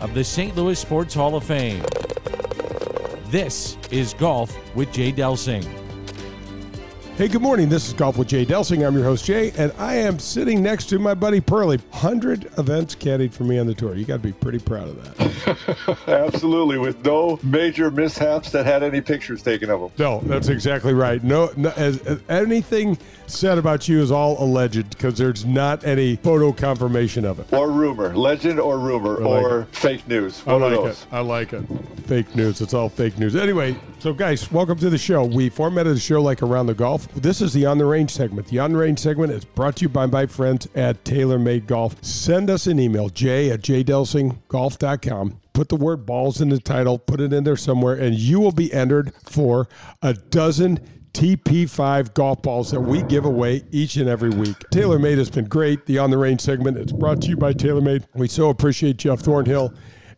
of the St. Louis Sports Hall of Fame. This is Golf with Jay Delsing. Hey, good morning. This is Golf with Jay Delsing. I'm your host, Jay, and I am sitting next to my buddy Pearly. 100 events caddied for me on the tour. You got to be pretty proud of that. Absolutely, with no major mishaps that had any pictures taken of them. No, that's exactly right. No, no as, as anything said about you is all alleged because there's not any photo confirmation of it. Or rumor, legend or rumor, like or it. fake news. I One of like those. it. I like it. Fake news. It's all fake news. Anyway, so guys, welcome to the show. We formatted the show like around the golf. This is the on the range segment. The on the range segment is brought to you by my friends at TaylorMade Golf. Send us an email, jay at jdelsinggolf.com. Put the word balls in the title, put it in there somewhere, and you will be entered for a dozen TP5 golf balls that we give away each and every week. TaylorMade has been great. The On the Range segment is brought to you by TaylorMade. We so appreciate Jeff Thornhill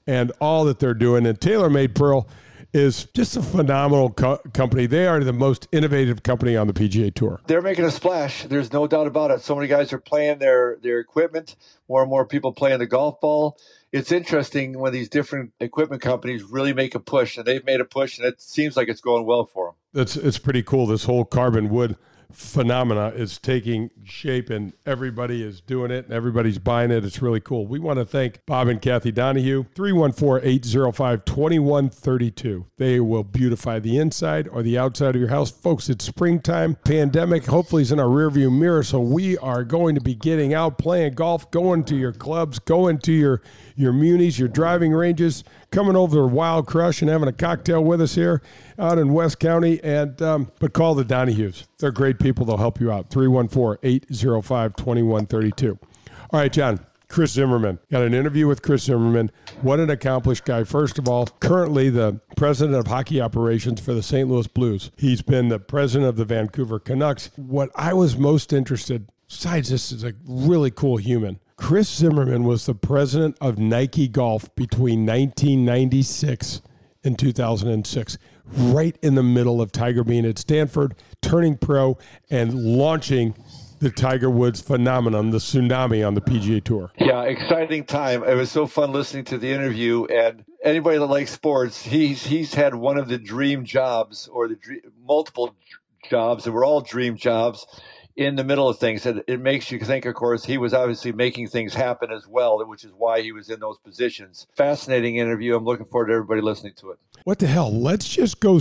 and all that they're doing. And TaylorMade Pearl is just a phenomenal co- company. They are the most innovative company on the PGA Tour. They're making a splash. There's no doubt about it. So many guys are playing their their equipment. More and more people playing the golf ball. It's interesting when these different equipment companies really make a push, and they've made a push, and it seems like it's going well for them. It's it's pretty cool. This whole carbon wood phenomena is taking shape and everybody is doing it and everybody's buying it. It's really cool. We want to thank Bob and Kathy Donahue, 314-805-2132. They will beautify the inside or the outside of your house. Folks, it's springtime. Pandemic hopefully is in our rearview mirror, so we are going to be getting out playing golf, going to your clubs, going to your your munis, your driving ranges, coming over to Wild Crush and having a cocktail with us here out in West County. And um, but call the Donahues. They're great people. They'll help you out. 314-805-2132. All right, John. Chris Zimmerman. Got an interview with Chris Zimmerman. What an accomplished guy. First of all, currently the president of hockey operations for the St. Louis Blues. He's been the president of the Vancouver Canucks. What I was most interested, besides this is a really cool human, Chris Zimmerman was the president of Nike Golf between 1996 and 2006, right in the middle of Tiger being at Stanford, turning pro, and launching the Tiger Woods phenomenon, the tsunami on the PGA Tour. Yeah, exciting time. It was so fun listening to the interview. And anybody that likes sports, he's he's had one of the dream jobs or the dream, multiple jobs, and we're all dream jobs in the middle of things. And it makes you think, of course, he was obviously making things happen as well, which is why he was in those positions. Fascinating interview. I'm looking forward to everybody listening to it. What the hell? Let's just go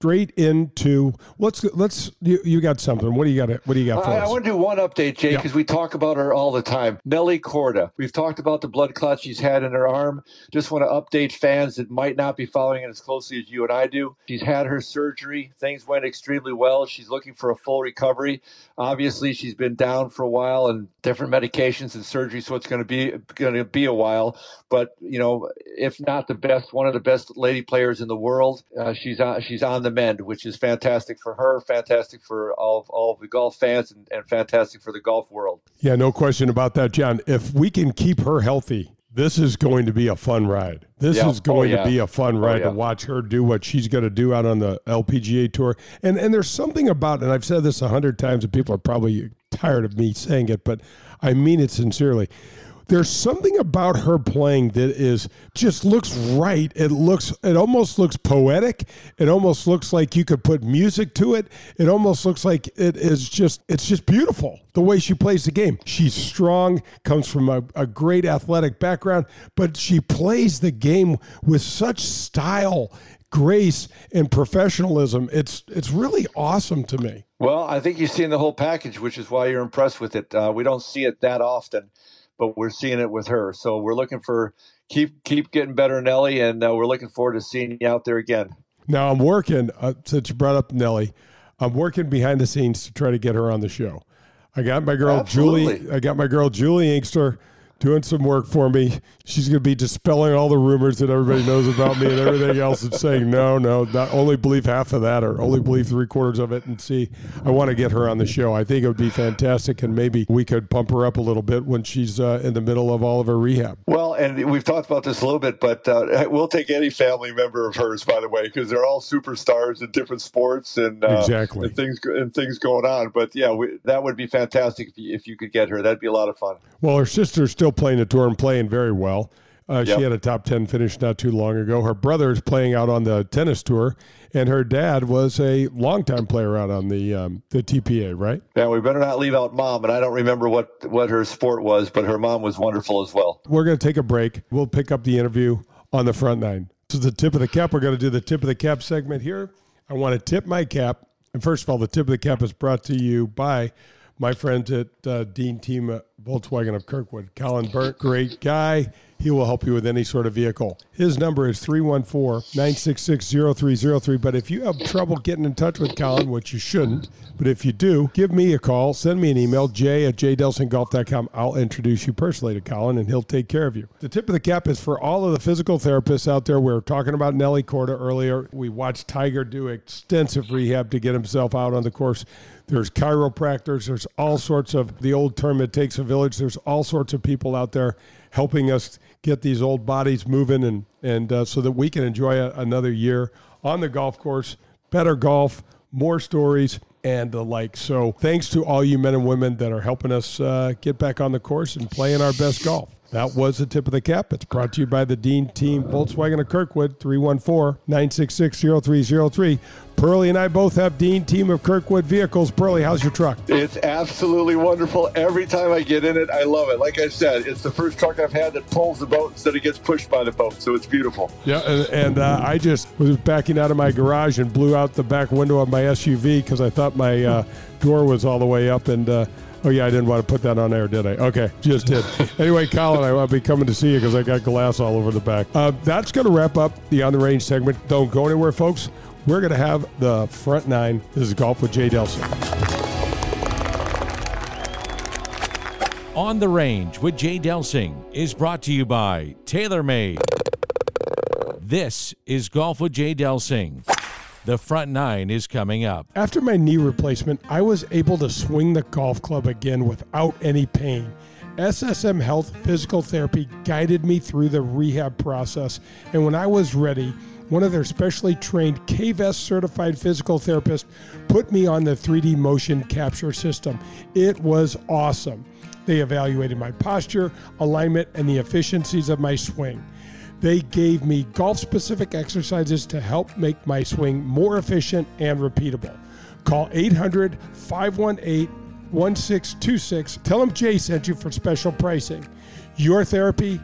straight into let's let's you, you got something. What do you got? What do you got for I, us? I want to do one update, Jay, Yeah. because we talk about her all the time. Nelly Korda. We've talked about the blood clot she's had in her arm. Just want to update fans that might not be following it as closely as you and I do. She's had her surgery. Things went extremely well. She's looking for a full recovery. Obviously, she's been down for a while and different medications and surgery, so it's going to be going to be a while. But you know, if not the best, one of the best lady players in the world. Uh, she's on she's on the mend, which is fantastic for her, fantastic for all of, all of the golf fans, and, and fantastic for the golf world. yeah, no question about that, John. If we can keep her healthy, this is going to be a fun ride. This Yeah. is oh, going Oh, yeah. to be a fun oh, ride yeah. to watch her do what she's going to do out on the LPGA tour. And and there's something about, and I've said this a hundred times, and people are probably tired of me saying it, but I mean it sincerely. There's something about her playing that is just looks right. It looks it almost looks poetic. It almost looks like you could put music to it. It almost looks like it is just it's just beautiful the way she plays the game. She's strong, comes from a, a great athletic background, but she plays the game with such style, grace, and professionalism. It's it's really awesome to me. Well, I think you've seen the whole package, which is why you're impressed with it. Uh, we don't see it that often, but we're seeing it with her. So we're looking for keep keep getting better, Nelly, and uh, we're looking forward to seeing you out there again. Now I'm working. Uh, since you brought up Nelly, I'm working behind the scenes to try to get her on the show. I got my girl Absolutely. Julie. I got my girl Juli Inkster doing some work for me. She's going to be dispelling all the rumors that everybody knows about me and everything else and saying, no, no, not only believe half of that or only believe three quarters of it and see. I want to get her on the show. I think it would be fantastic and maybe we could pump her up a little bit when she's uh, in the middle of all of her rehab. Well, and we've talked about this a little bit, but uh, we'll take any family member of hers, by the way, because they're all superstars in different sports and, uh, exactly. and things and things going on. But yeah, we, that would be fantastic if you, if you could get her. That'd be a lot of fun. Well, her sister's still playing the tour and playing very well. Uh, yep. She had a top 10 finish not too long ago. Her brother is playing out on the tennis tour, and her dad was a longtime player out on the um, the TPA, right? Yeah, we better not leave out mom, and I don't remember what, what her sport was, but her mom was wonderful as well. We're going to take a break. We'll pick up the interview on the front nine. This is the tip of the cap. We're going to do the tip of the cap segment here. I want to tip my cap. And first of all, the tip of the cap is brought to you by my friends at uh, Dean Team Volkswagen of Kirkwood. Colin Burnt, great guy. He will help you with any sort of vehicle. His number is 314 966 0303. But if you have trouble getting in touch with Colin, which you shouldn't, but if you do, give me a call. Send me an email, j at jdelsinggolf.com. I'll introduce you personally to Colin and he'll take care of you. The tip of the cap is for all of the physical therapists out there. We were talking about Nelly Korda earlier. We watched Tiger do extensive rehab to get himself out on the course. There's chiropractors. There's all sorts of the old term, it takes a village. There's all sorts of people out there helping us get these old bodies moving and, and uh, so that we can enjoy a, another year on the golf course, better golf, more stories, and the like. So thanks to all you men and women that are helping us uh, get back on the course and playing our best golf. That was the tip of the cap. It's brought to you by the Dean Team Volkswagen of Kirkwood, 314 966 0303. Pearlie and I both have Dean Team of Kirkwood vehicles. Pearly, how's your truck? It's absolutely wonderful. Every time I get in it, I love it. Like I said, it's the first truck I've had that pulls the boat instead of gets pushed by the boat. So it's beautiful. Yeah, and, and uh, I just was backing out of my garage and blew out the back window of my SUV because I thought my uh, door was all the way up and. Uh, Oh yeah, I didn't want to put that on air, did I? Okay, just did. anyway, Colin, I will be coming to see you because I got glass all over the back. Uh, that's going to wrap up the on the range segment. Don't go anywhere, folks. We're going to have the front nine. This is golf with Jay Delsing. On the Range with Jay Delsing is brought to you by TaylorMade. This is Golf with Jay Delsing. The front nine is coming up. After my knee replacement, I was able to swing the golf club again without any pain. SSM Health Physical Therapy guided me through the rehab process, and when I was ready, one of their specially trained KVS certified physical therapists put me on the 3D motion capture system. It was awesome. They evaluated my posture, alignment, and the efficiencies of my swing. They gave me golf specific exercises to help make my swing more efficient and repeatable. Call 800 518 1626. Tell them Jay sent you for special pricing. Your therapy,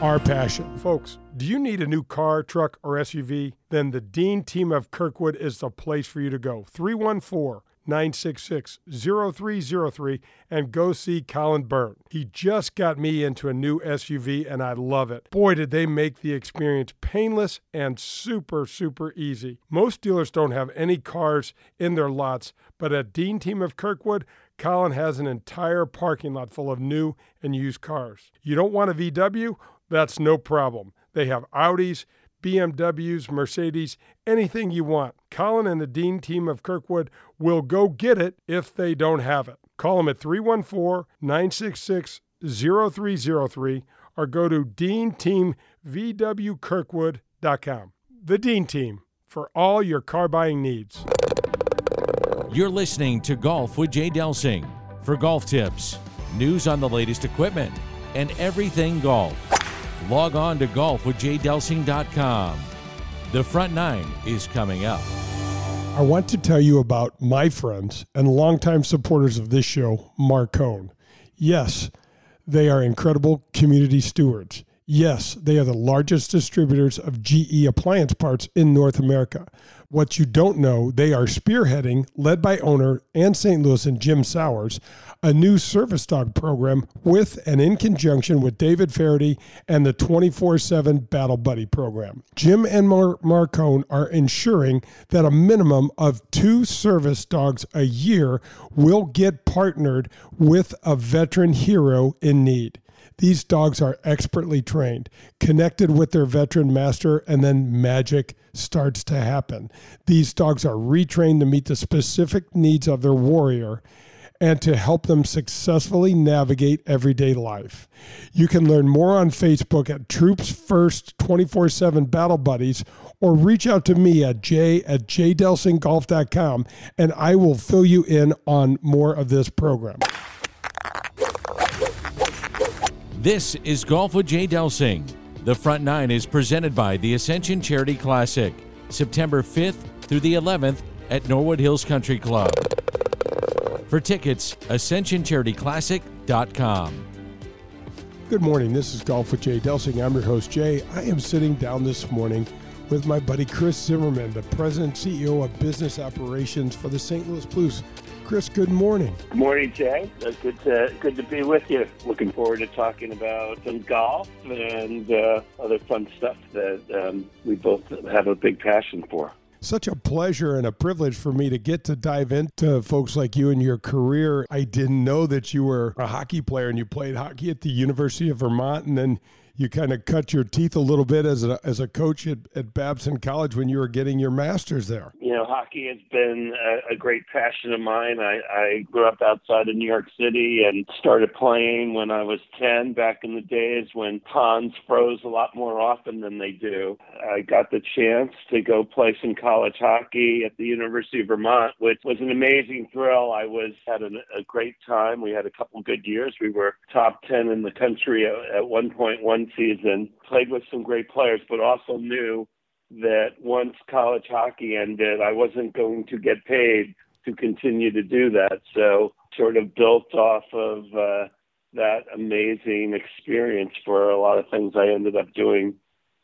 our passion. Folks, do you need a new car, truck, or SUV? Then the Dean team of Kirkwood is the place for you to go. 314 966 0303 and go see Colin Burnt. He just got me into a new SUV and I love it. Boy, did they make the experience painless and super, super easy. Most dealers don't have any cars in their lots, but at Dean Team of Kirkwood, Colin has an entire parking lot full of new and used cars. You don't want a VW? That's no problem. They have Audis. BMWs, Mercedes, anything you want. Colin and the Dean team of Kirkwood will go get it if they don't have it. Call them at 314 966 0303 or go to deanteamvwkirkwood.com. The Dean Team for all your car buying needs. You're listening to Golf with Jay Delsing. For golf tips, news on the latest equipment, and everything golf log on to golfwithjdelsing.com. The front nine is coming up. I want to tell you about my friends and longtime supporters of this show, Marcone. Yes, they are incredible community stewards. Yes, they are the largest distributors of GE appliance parts in North America. What you don't know, they are spearheading, led by owner and St. Louis and Jim Sowers, a new service dog program with and in conjunction with David Feherty and the 24 7 Battle Buddy program. Jim and Mar- Marcone are ensuring that a minimum of two service dogs a year will get partnered with a veteran hero in need. These dogs are expertly trained, connected with their veteran master, and then magic starts to happen. These dogs are retrained to meet the specific needs of their warrior and to help them successfully navigate everyday life. You can learn more on Facebook at Troops First 24 7 Battle Buddies or reach out to me at j at jdelsinggolf.com and I will fill you in on more of this program. This is Golf with Jay Delsing. The front nine is presented by the Ascension Charity Classic, September 5th through the 11th at Norwood Hills Country Club. For tickets, ascensioncharityclassic.com. Good morning. This is Golf with Jay Delsing. I'm your host, Jay. I am sitting down this morning with my buddy Chris Zimmerman, the president CEO of business operations for the St. Louis Blues. Chris, good morning. Good morning, Jay. Uh, good to good to be with you. Looking forward to talking about some golf and uh, other fun stuff that um, we both have a big passion for such a pleasure and a privilege for me to get to dive into folks like you and your career. I didn't know that you were a hockey player and you played hockey at the University of Vermont and then you kind of cut your teeth a little bit as a as a coach at, at Babson College when you were getting your master's there. You know, hockey has been a, a great passion of mine. I, I grew up outside of New York City and started playing when I was ten back in the days when ponds froze a lot more often than they do. I got the chance to go play some college hockey at the University of Vermont, which was an amazing thrill. I was had an, a great time. We had a couple good years. We were top ten in the country at, at one point one season, played with some great players, but also knew that once college hockey ended, I wasn't going to get paid to continue to do that. So, sort of built off of uh, that amazing experience for a lot of things I ended up doing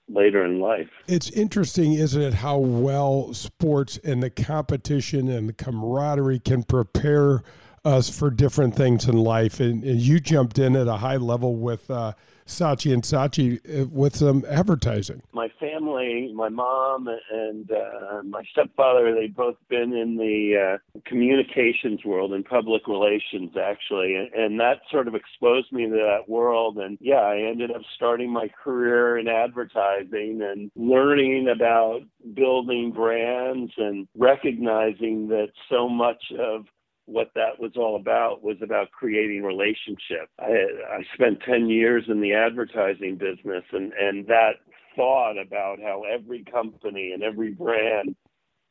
later in life. It's interesting, isn't it, how well sports and the competition and the camaraderie can prepare us for different things in life. And, and you jumped in at a high level with uh, Saatchi and Saatchi uh, with some advertising. My family, my mom and uh, my stepfather, they've both been in the uh, communications world and public relations, actually, and, and that sort of exposed me to that world. And yeah, I ended up starting my career in advertising and learning about building brands and recognizing that so much of what that was all about was about creating relationships. I, I spent 10 years in the advertising business, and, and that thought about how every company and every brand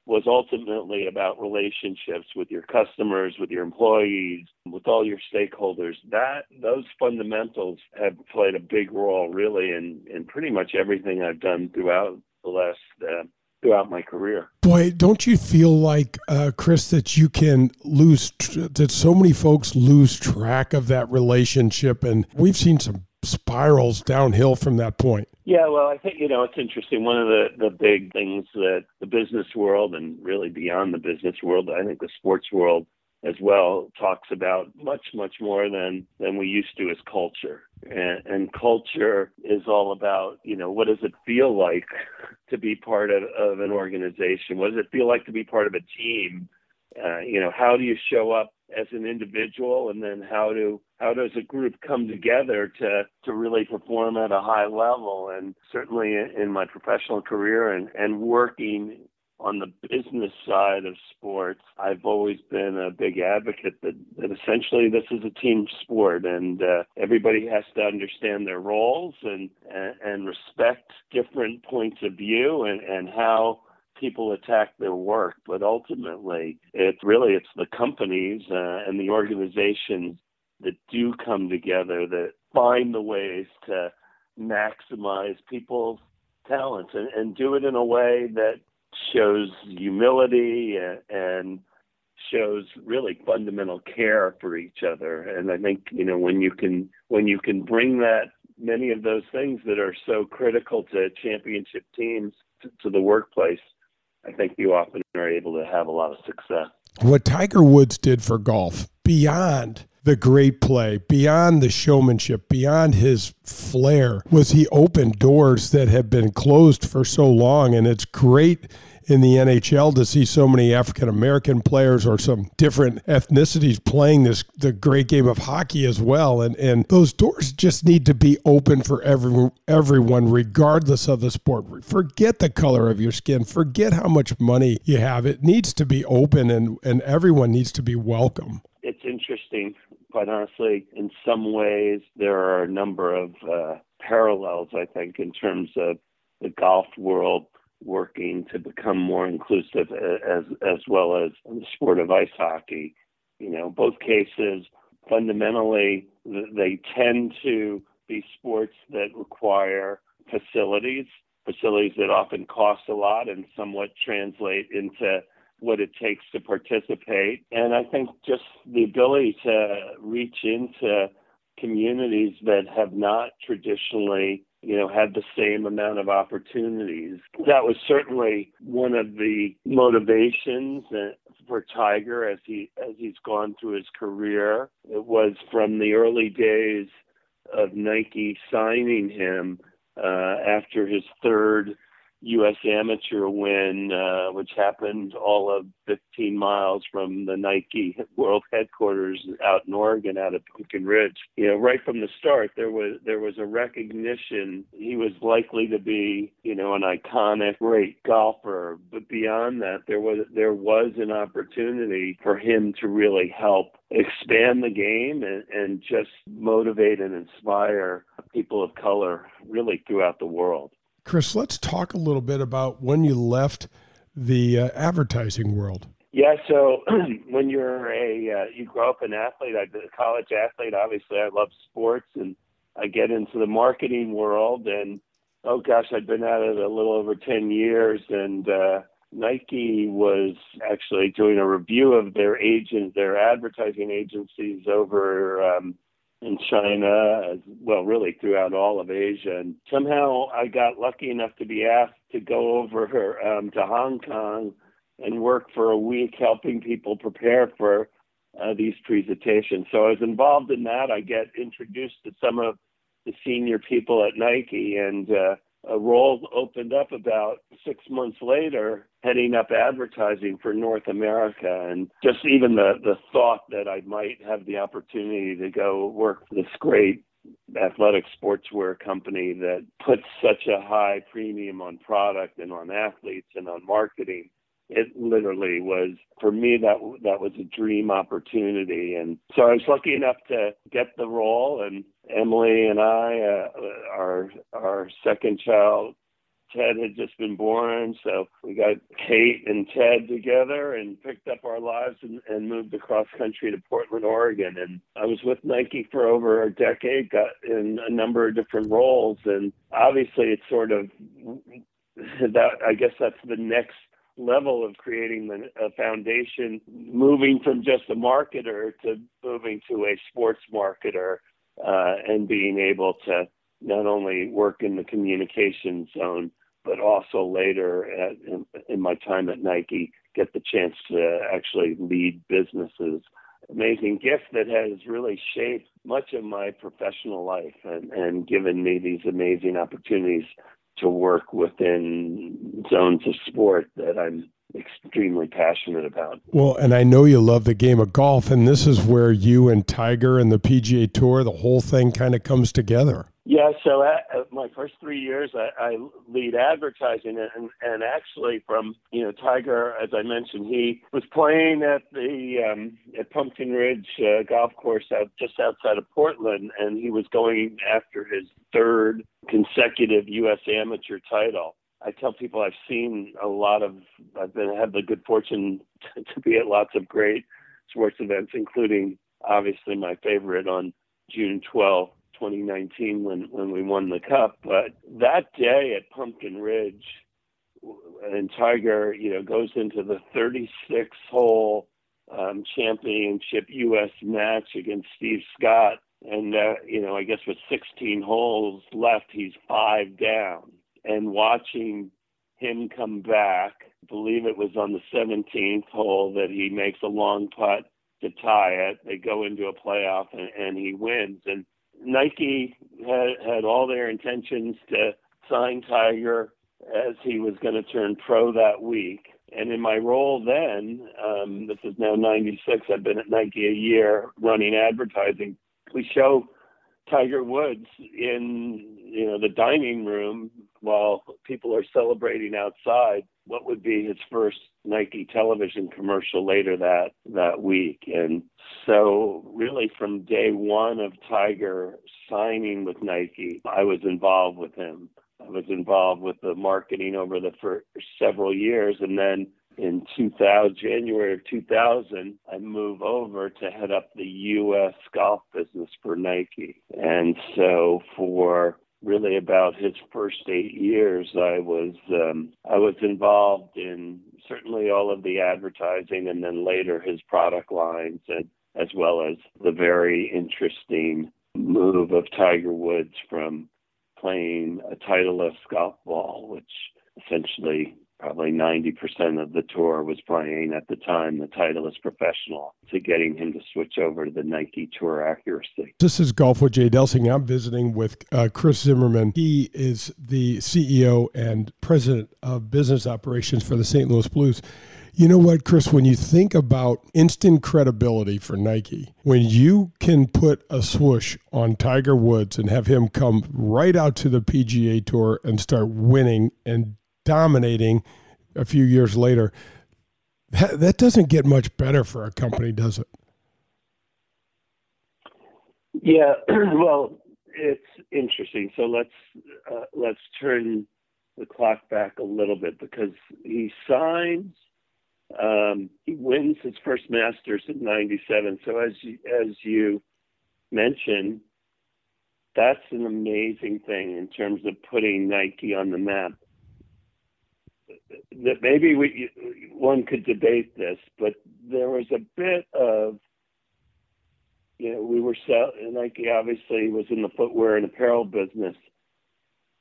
was ultimately about relationships with your customers, with your employees, with all your stakeholders. That those fundamentals have played a big role, really, in in pretty much everything I've done throughout the last uh, throughout my career. Boy, don't you feel like, uh, Chris, that you can lose, that so many folks lose track of that relationship? And we've seen some spirals downhill from that point. Yeah, well, I think, you know, it's interesting. One of the, the big things that the business world and really beyond the business world, I think the sports world as well talks about much much more than than we used to as culture. And, and culture is all about you know what does it feel like to be part of, of an organization? What does it feel like to be part of a team? Uh, you know how do you show up as an individual? And then how do how does a group come together to to really perform at a high level? And certainly in my professional career and and working on the business side of sports, I've always been a big advocate that, that essentially this is a team sport and uh, everybody has to understand their roles and, and, and respect different points of view and, and how people attack their work. But ultimately, it's really it's the companies uh, and the organizations that do come together that find the ways to maximize people's talents and, and do it in a way that shows humility and, shows really fundamental care for each other. And I think you know when you can when you can bring that many of those things that are so critical to championship teams to, to the workplace, I think you often are able to have a lot of success. What Tiger Woods did for golf beyond the great play, beyond the showmanship, beyond his flair, was he opened doors that have been closed for so long. And it's great in the NHL to see so many African American players or some different ethnicities playing this the great game of hockey as well. And and those doors just need to be open for every, everyone, regardless of the sport. Forget the color of your skin. Forget how much money you have. It needs to be open and, and everyone needs to be welcome. It's interesting, quite honestly. In some ways, there are a number of uh, parallels, I think, in terms of the golf world working to become more inclusive as as well as the sport of ice hockey. You know, both cases fundamentally they tend to be sports that require facilities, facilities that often cost a lot and somewhat translate into what it takes to participate. And I think just the ability to reach into communities that have not traditionally you know, had the same amount of opportunities. That was certainly one of the motivations for Tiger as he as he's gone through his career. It was from the early days of Nike signing him uh, after his third U.S. amateur win, uh, which happened all of 15 miles from the Nike World Headquarters out in Oregon, out of Pumpkin Ridge. You know, right from the start, there was there was a recognition he was likely to be, you know, an iconic, great golfer. But beyond that, there was there was an opportunity for him to really help expand the game and, and just motivate and inspire people of color really throughout the world. Chris, let's talk a little bit about when you left the uh, advertising world. Yeah, so when you're a uh, you grow up an athlete, a college athlete. Obviously, I love sports, and I get into the marketing world. And oh gosh, I'd been at it a little over ten years, and uh, Nike was actually doing a review of their agents, their advertising agencies over um, in China, as well, really throughout all of Asia. And somehow I got lucky enough to be asked to go over um, to Hong Kong and work for a week helping people prepare for uh, these presentations. So I was involved in that. I get introduced to some of the senior people at Nike, and uh, a role opened up about six months later, heading up advertising for North America. And just even the, the thought that I might have the opportunity to go work for this great athletic sportswear company that puts such a high premium on product and on athletes and on marketing it literally was for me that that was a dream opportunity and so i was lucky enough to get the role and emily and i uh, our our second child ted had just been born. So we got kate and ted together and picked up our lives and, and moved across country to portland oregon. And i was with nike for over a decade got in a number of different roles. And obviously it's sort of that i guess that's the next level of creating a foundation, moving from just a marketer to moving to a sports marketer, uh, and being able to not only work in the communication zone, but also later at, in, in my time at Nike, get the chance to actually lead businesses. Amazing gift that has really shaped much of my professional life and, and given me these amazing opportunities to work within zones of sport that I'm extremely passionate about. Well, and I know you love the game of golf, and this is where you and Tiger and the PGA Tour, the whole thing kind of comes together. Yeah, so at, at my first three years, I, I lead advertising, and, and actually from you know Tiger, as I mentioned, he was playing at the um, at Pumpkin Ridge uh, Golf Course out just outside of Portland, and he was going after his third consecutive U.S. amateur title. I tell people I've seen a lot of, I've been had the good fortune to, to be at lots of great sports events, including obviously my favorite on June 12th 2019 when when we won the cup. But that day at Pumpkin Ridge, and Tiger, you know, goes into the 36 hole um, championship U.S. match against Steve Scott, and uh, you know, I guess with 16 holes left, he's five down, and watching him come back. I believe it was on the 17th hole that he makes a long putt to tie it. They go into a playoff and, and he wins. And Nike had had all their intentions to sign Tiger as he was going to turn pro that week. And in my role then, um, this is now 96, I've been at Nike a year running advertising. We show Tiger Woods in you know the dining room while people are celebrating outside what would be his first Nike television commercial later that that week and so really from day 1 of Tiger signing with Nike I was involved with him I was involved with the marketing over the first several years and then in 2000, January of 2000, I moved over to head up the U.S. golf business for Nike. And so for really about his first eight years, I was um, I was involved in certainly all of the advertising, and then later his product lines, and as well as the very interesting move of Tiger Woods from playing a Titleist golf ball, which essentially probably 90% of the tour was playing at the time the Titleist professional to getting him to switch over to the Nike Tour Accuracy. This is Golf with Jay Delsing. I'm visiting with uh, Chris Zimmerman. He is the CEO and president of business operations for the St. Louis Blues. You know what, Chris, when you think about instant credibility for Nike, when you can put a swoosh on Tiger Woods and have him come right out to the PGA Tour and start winning and dominating a few years later, that, that doesn't get much better for a company, does it? Yeah, well, it's interesting. So let's uh, let's turn the clock back a little bit because he signs um, he wins his first Masters in '97. So as you, as you mentioned, that's an amazing thing in terms of putting Nike on the map. That maybe we one could debate this, but there was a bit of you know we were sell, Nike obviously was in the footwear and apparel business,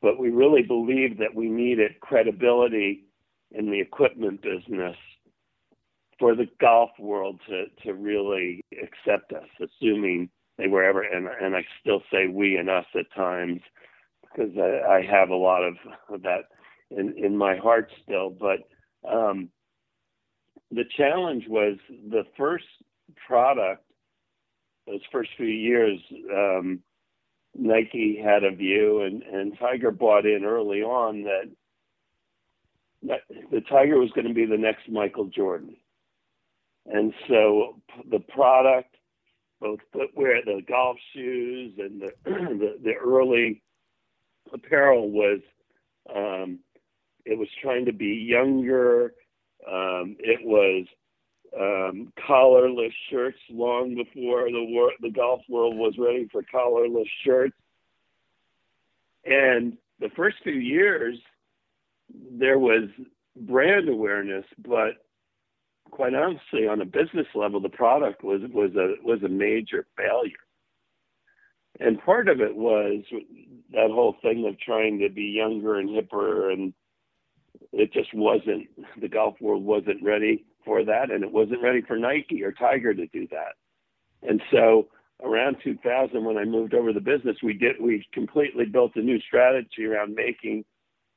but we really believed that we needed credibility in the equipment business for the golf world to to really accept us, assuming they were ever and and I still say we and us at times because I, I have a lot of that in in my heart still. But um, the challenge was the first product. Those first few years, um, Nike had a view, and and Tiger bought in early on that, that the Tiger was going to be the next Michael Jordan and so the product, both footwear, the golf shoes, and the the, the early apparel was um, it was trying to be younger. Um, it was um, collarless shirts long before the war, the golf world was ready for collarless shirts. And the first few years, there was brand awareness, but quite honestly, on a business level, the product was was a was a major failure. And part of it was that whole thing of trying to be younger and hipper, and it just wasn't. The golf world wasn't ready for that, and it wasn't ready for Nike or Tiger to do that. And so, around 2000, when I moved over the business, we did we completely built a new strategy around making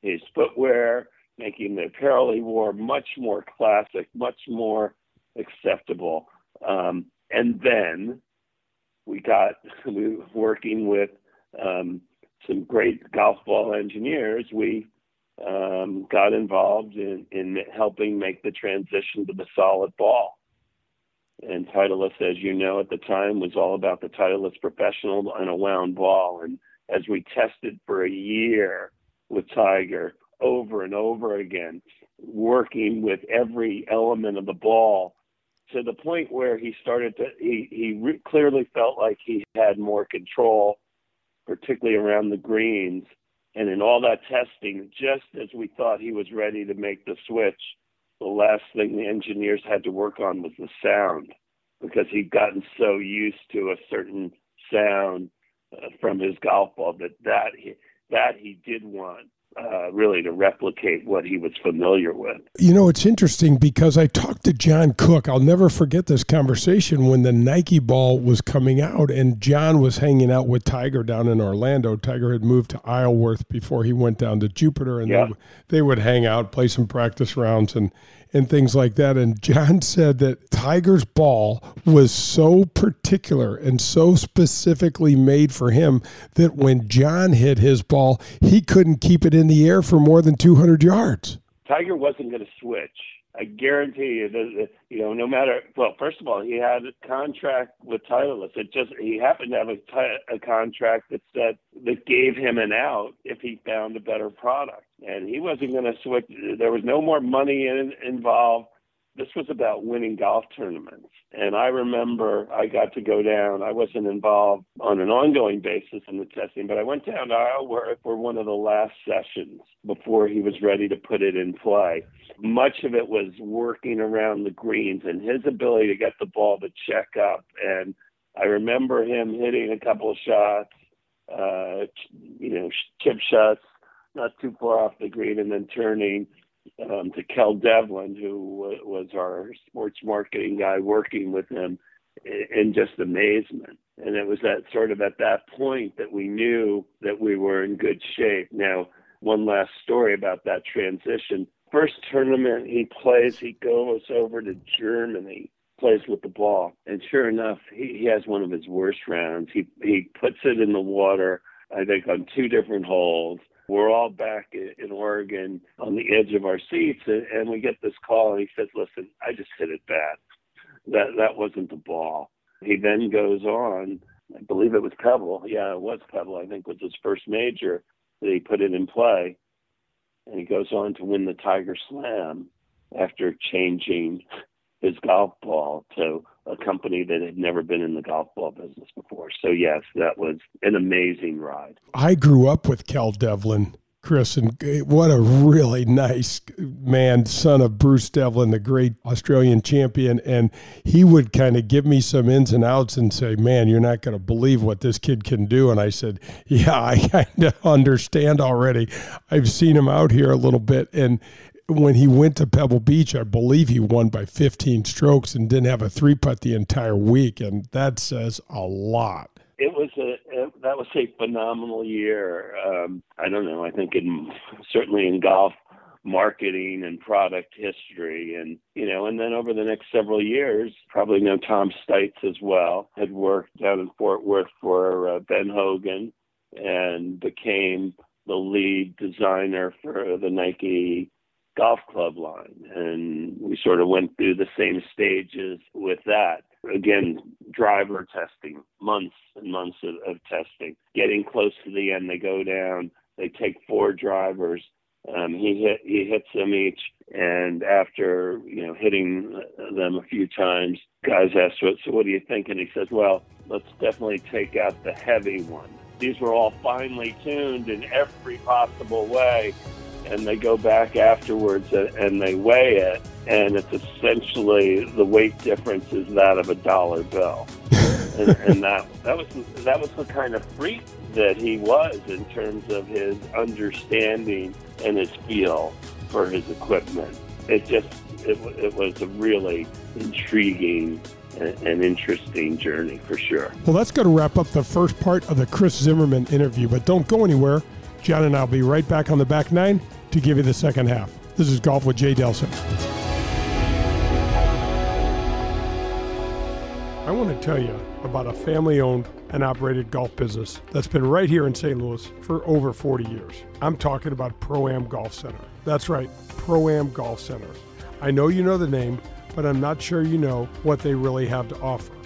his footwear making the apparel he wore much more classic, much more acceptable. Um, and then we got we were working with um, some great golf ball engineers. We um, got involved in, in helping make the transition to the solid ball. And Titleist, as you know, at the time was all about the Titleist professional and a wound ball. And as we tested for a year with Tiger, over and over again, working with every element of the ball to the point where he started to he he re- clearly felt like he had more control particularly around the greens and in all that testing just as we thought he was ready to make the switch the last thing the engineers had to work on was the sound because he'd gotten so used to a certain sound uh, from his golf ball that that he, that he did want uh, really to replicate what he was familiar with. You know, it's interesting because I talked to John Cook. I'll never forget this conversation when the Nike ball was coming out and John was hanging out with Tiger down in Orlando. Tiger had moved to Isleworth before he went down to Jupiter and yeah. they, they would hang out, play some practice rounds and and things like that. And John said that Tiger's ball was so particular and so specifically made for him that when John hit his ball, he couldn't keep it in the air for more than 200 yards. Tiger wasn't going to switch. I guarantee you that, you know, no matter, well, first of all, he had a contract with Titleist. It just, he happened to have a, a contract that said, that gave him an out if he found a better product. And he wasn't going to switch. There was no more money in, involved. This was about winning golf tournaments. And I remember I got to go down. I wasn't involved on an ongoing basis in the testing, but I went down to Isleworth for one of the last sessions before he was ready to put it in play much of it was working around the greens and his ability to get the ball to check up. And I remember him hitting a couple of shots, uh, you know, chip shots, not too far off the green, and then turning um, to Kel Devlin, who was our sports marketing guy working with him in just amazement. And it was that sort of at that point that we knew that we were in good shape. Now, one last story about that transition first tournament he plays, he goes over to Germany, plays with the ball, and sure enough, he, he has one of his worst rounds. He he puts it in the water, I think, on two different holes. We're all back in Oregon on the edge of our seats, and, we get this call, and he says, "Listen, I just hit it bad. That that wasn't the ball." He then goes on. I believe it was Pebble. Yeah, it was Pebble. I think was his first major that he put it in play and he goes on to win the Tiger Slam after changing his golf ball to a company that had never been in the golf ball business before. So yes, that was an amazing ride. I grew up with Kel Devlin, Chris, and eh, what a really nice man, son of Bruce Devlin, the great Australian champion. And he would kind of give me some ins and outs and say, "Man, you're not going to believe what this kid can do." And I said, "Yeah, I kind of understand already. I've seen him out here a little bit, and." When he went to Pebble Beach, I believe he won by 15 strokes and didn't have a three putt the entire week. And that says a lot it was a it, that was a phenomenal year. Um, I don't know. I think in certainly in golf marketing and product history and you know and then over the next several years probably know tom stites as well had worked down in fort worth for uh, ben hogan and became the lead designer for the nike golf club line and we sort of went through the same stages with that again, driver testing, months and months of, of testing. Getting close to the end, they go down. They take four drivers. Um, he hit he hits them each, and after you know hitting them a few times, guys ask, "So, so what do you think?" And he says, "Well, let's definitely take out the heavy one." These were all finely tuned in every possible way, and they go back afterwards and they weigh it, and it's essentially the weight difference is that of a dollar bill. and, and that that was that was the kind of freak that he was in terms of his understanding and his feel for his equipment. It just it, it was a really intriguing an interesting journey for sure. Well, that's going to wrap up the first part of the Chris Zimmerman interview, but don't go anywhere. John and I'll be right back on the back nine to give you the second half. This is Golf with Jay Delsing. I want to tell you about a family owned and operated golf business that's been right here in St. Louis for over 40 years. I'm talking about Pro Am Golf Center. That's right, Pro Am Golf Center. I know you know the name, but I'm not sure you know what they really have to offer.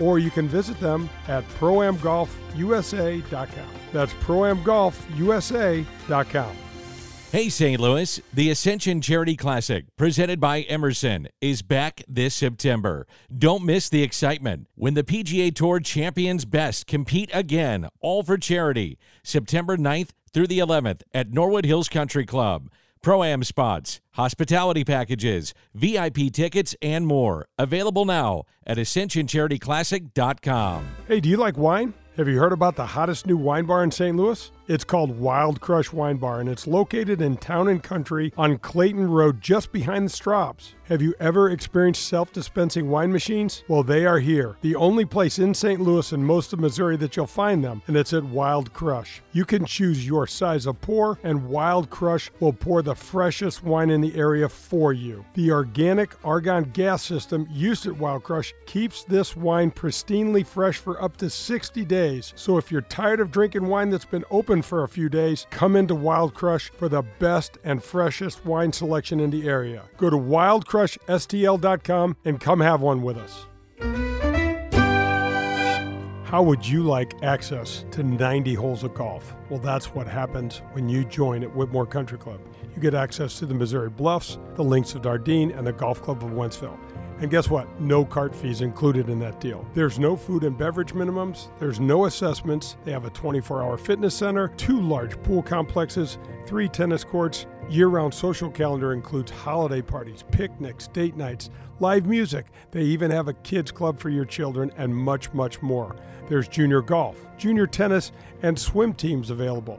or you can visit them at proamgolfusa.com. That's proamgolfusa.com. Hey, St. Louis, the Ascension Charity Classic, presented by Emerson, is back this September. Don't miss the excitement when the PGA Tour champions best compete again, all for charity, September 9th through the 11th at Norwood Hills Country Club. Pro Am spots, hospitality packages, VIP tickets, and more. Available now at AscensionCharityClassic.com. Hey, do you like wine? Have you heard about the hottest new wine bar in St. Louis? It's called Wild Crush Wine Bar, and it's located in Town and Country on Clayton Road, just behind the Straubs. Have you ever experienced self dispensing wine machines? Well, they are here. The only place in St. Louis and most of Missouri that you'll find them, and it's at Wild Crush. You can choose your size of pour, and Wild Crush will pour the freshest wine in the area for you. The organic argon gas system used at Wild Crush keeps this wine pristinely fresh for up to 60 days. So if you're tired of drinking wine that's been open for a few days, come into Wild Crush for the best and freshest wine selection in the area. Go to wildcrushstl.com and come have one with us. How would you like access to 90 holes of golf? Well, that's what happens when you join at Whitmoor Country Club. You get access to the Missouri Bluffs, the Links of Dardenne, and the Golf Club of Wentzville. And guess what? No cart fees included in that deal. There's no food and beverage minimums, there's no assessments. They have a 24 hour fitness center, two large pool complexes, three tennis courts. Year round social calendar includes holiday parties, picnics, date nights, live music. They even have a kids club for your children and much, much more. There's junior golf, junior tennis, and swim teams available.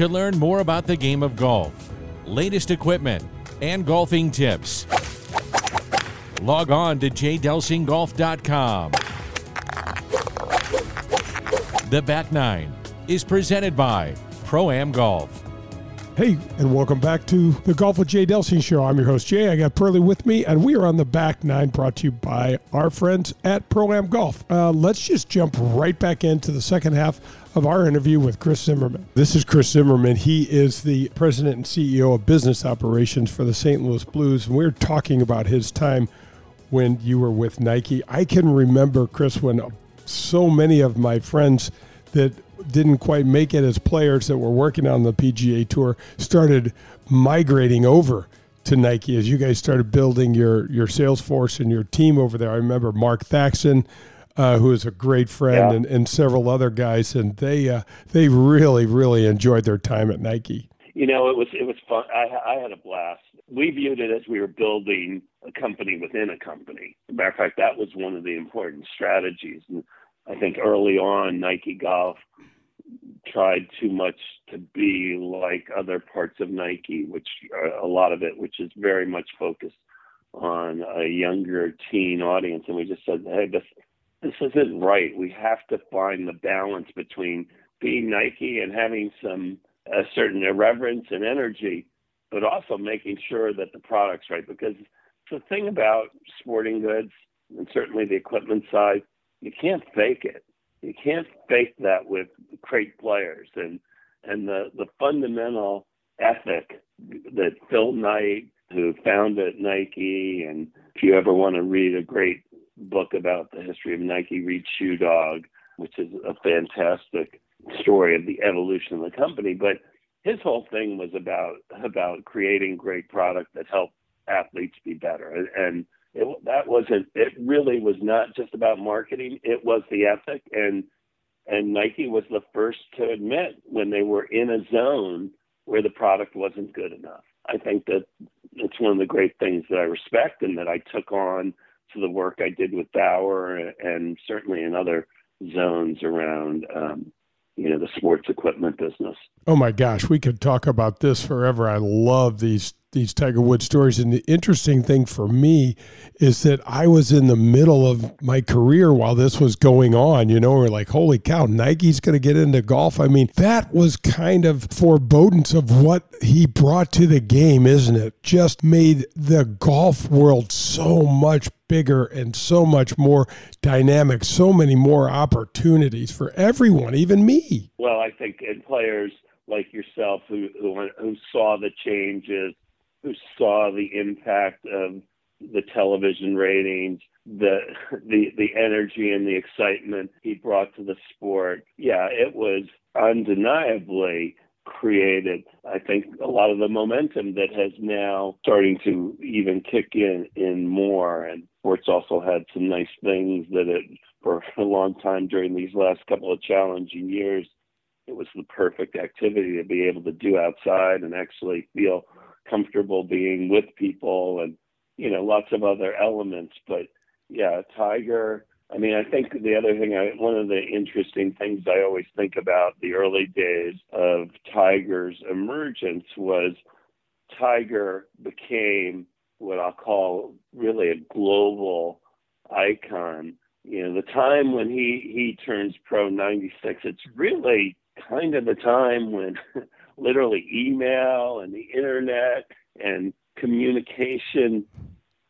To learn more about the game of golf, latest equipment, and golfing tips, log on to jdelsinggolf.com. The Back Nine is presented by Pro Am Golf. Hey, and welcome back to the Golf with Jay Delsing Show. I'm your host, Jay. I got Pearlie with me, and we are on the back nine brought to you by our friends at Pro Am Golf. Uh, let's just jump right back into the second half of our interview with Chris Zimmerman. This is Chris Zimmerman. He is the president and CEO of business operations for the St. Louis Blues, and we're talking about his time when you were with Nike. I can remember, Chris, when so many of my friends that didn't quite make it as players that were working on the PGA Tour started migrating over to Nike as you guys started building your your sales force and your team over there. I remember Mark Thaxton, uh, who is a great friend, Yeah. and, and several other guys, and they uh, they really really enjoyed their time at Nike. You know, it was it was fun. I I had a blast. We viewed it as we were building a company within a company. As a matter of fact, that was one of the important strategies. And I think early on, Nike Golf tried too much to be like other parts of Nike, which are a lot of it, which is very much focused on a younger teen audience. And we just said, hey, this this isn't right. We have to find the balance between being Nike and having some a certain irreverence and energy, but also making sure that the product's right. Because the thing about sporting goods, and certainly the equipment side, you can't fake it. You can't fake that with great players and and the the fundamental ethic that Phil Knight, who founded Nike, and if you ever want to read a great book about the history of Nike, read Shoe Dog, which is a fantastic story of the evolution of the company. But his whole thing was about about creating great product that helped athletes be better, and it, that wasn't. It really was not just about marketing. It was the ethic, and and Nike was the first to admit when they were in a zone where the product wasn't good enough. I think that it's one of the great things that I respect and that I took on to the work I did with Bauer and certainly in other zones around, um, you know, the sports equipment business. Oh my gosh, we could talk about this forever. I love these these Tiger Woods stories. And the interesting thing for me is that I was in the middle of my career while this was going on. You know, we're like, holy cow, Nike's going to get into golf. I mean, that was kind of forebodance of what he brought to the game, isn't it? Just made the golf world so much bigger and so much more dynamic, so many more opportunities for everyone, even me. Well, I think in players like yourself who, who who saw the changes who saw the impact of the television ratings, the the the energy and the excitement he brought to the sport. Yeah, it was undeniably created I think a lot of the momentum that has now starting to even kick in in more and sports also had some nice things that it for a long time during these last couple of challenging years it was the perfect activity to be able to do outside and actually feel comfortable being with people and you know lots of other elements. But yeah tiger i mean i think the other thing i one of the interesting things i always think about the early days of tiger's emergence was tiger became what i'll call really a global icon. You know the time when he he turns pro 96 it's really kind of the time when literally email and the internet and communication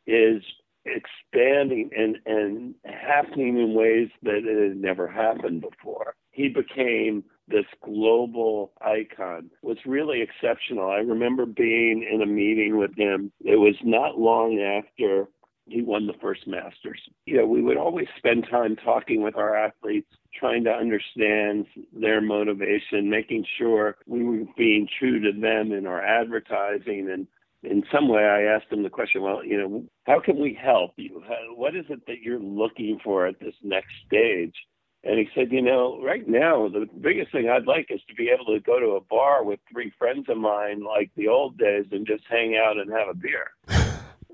is expanding and, and happening in ways that it had never happened before. He became this global icon was really exceptional. I remember being in a meeting with him. It was not long after he won the first Masters. You know, we would always spend time talking with our athletes, trying to understand their motivation, making sure we were being true to them in our advertising. And in some way, I asked him the question, well, you know, how can we help you? what is it that you're looking for at this next stage? And he said, you know, right now, the biggest thing I'd like is to be able to go to a bar with three friends of mine like the old days and just hang out and have a beer.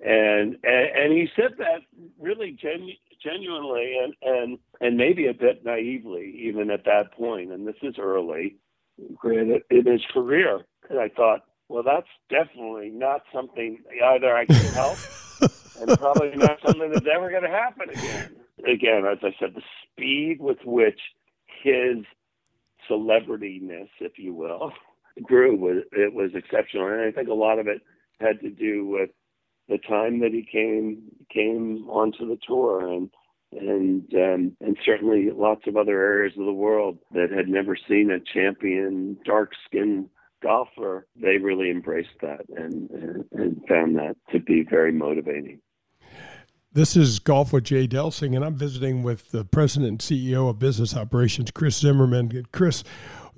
And and, and he said that really genu- genuinely and and and maybe a bit naively even at that point. And this is early. Granted in his career and i thought well that's definitely not something either i can help and probably not something that's ever going to happen again. Again as i said the speed with which his celebrityness if you will grew was it was exceptional. And i think a lot of it had to do with the time that he came came onto the tour and and um, and certainly lots of other areas of the world that had never seen a champion dark skinned golfer they really embraced that and, and, and found that to be very motivating this is Golf with Jay Delsing, and I'm visiting with the president and CEO of Business Operations, Chris Zimmerman. Chris,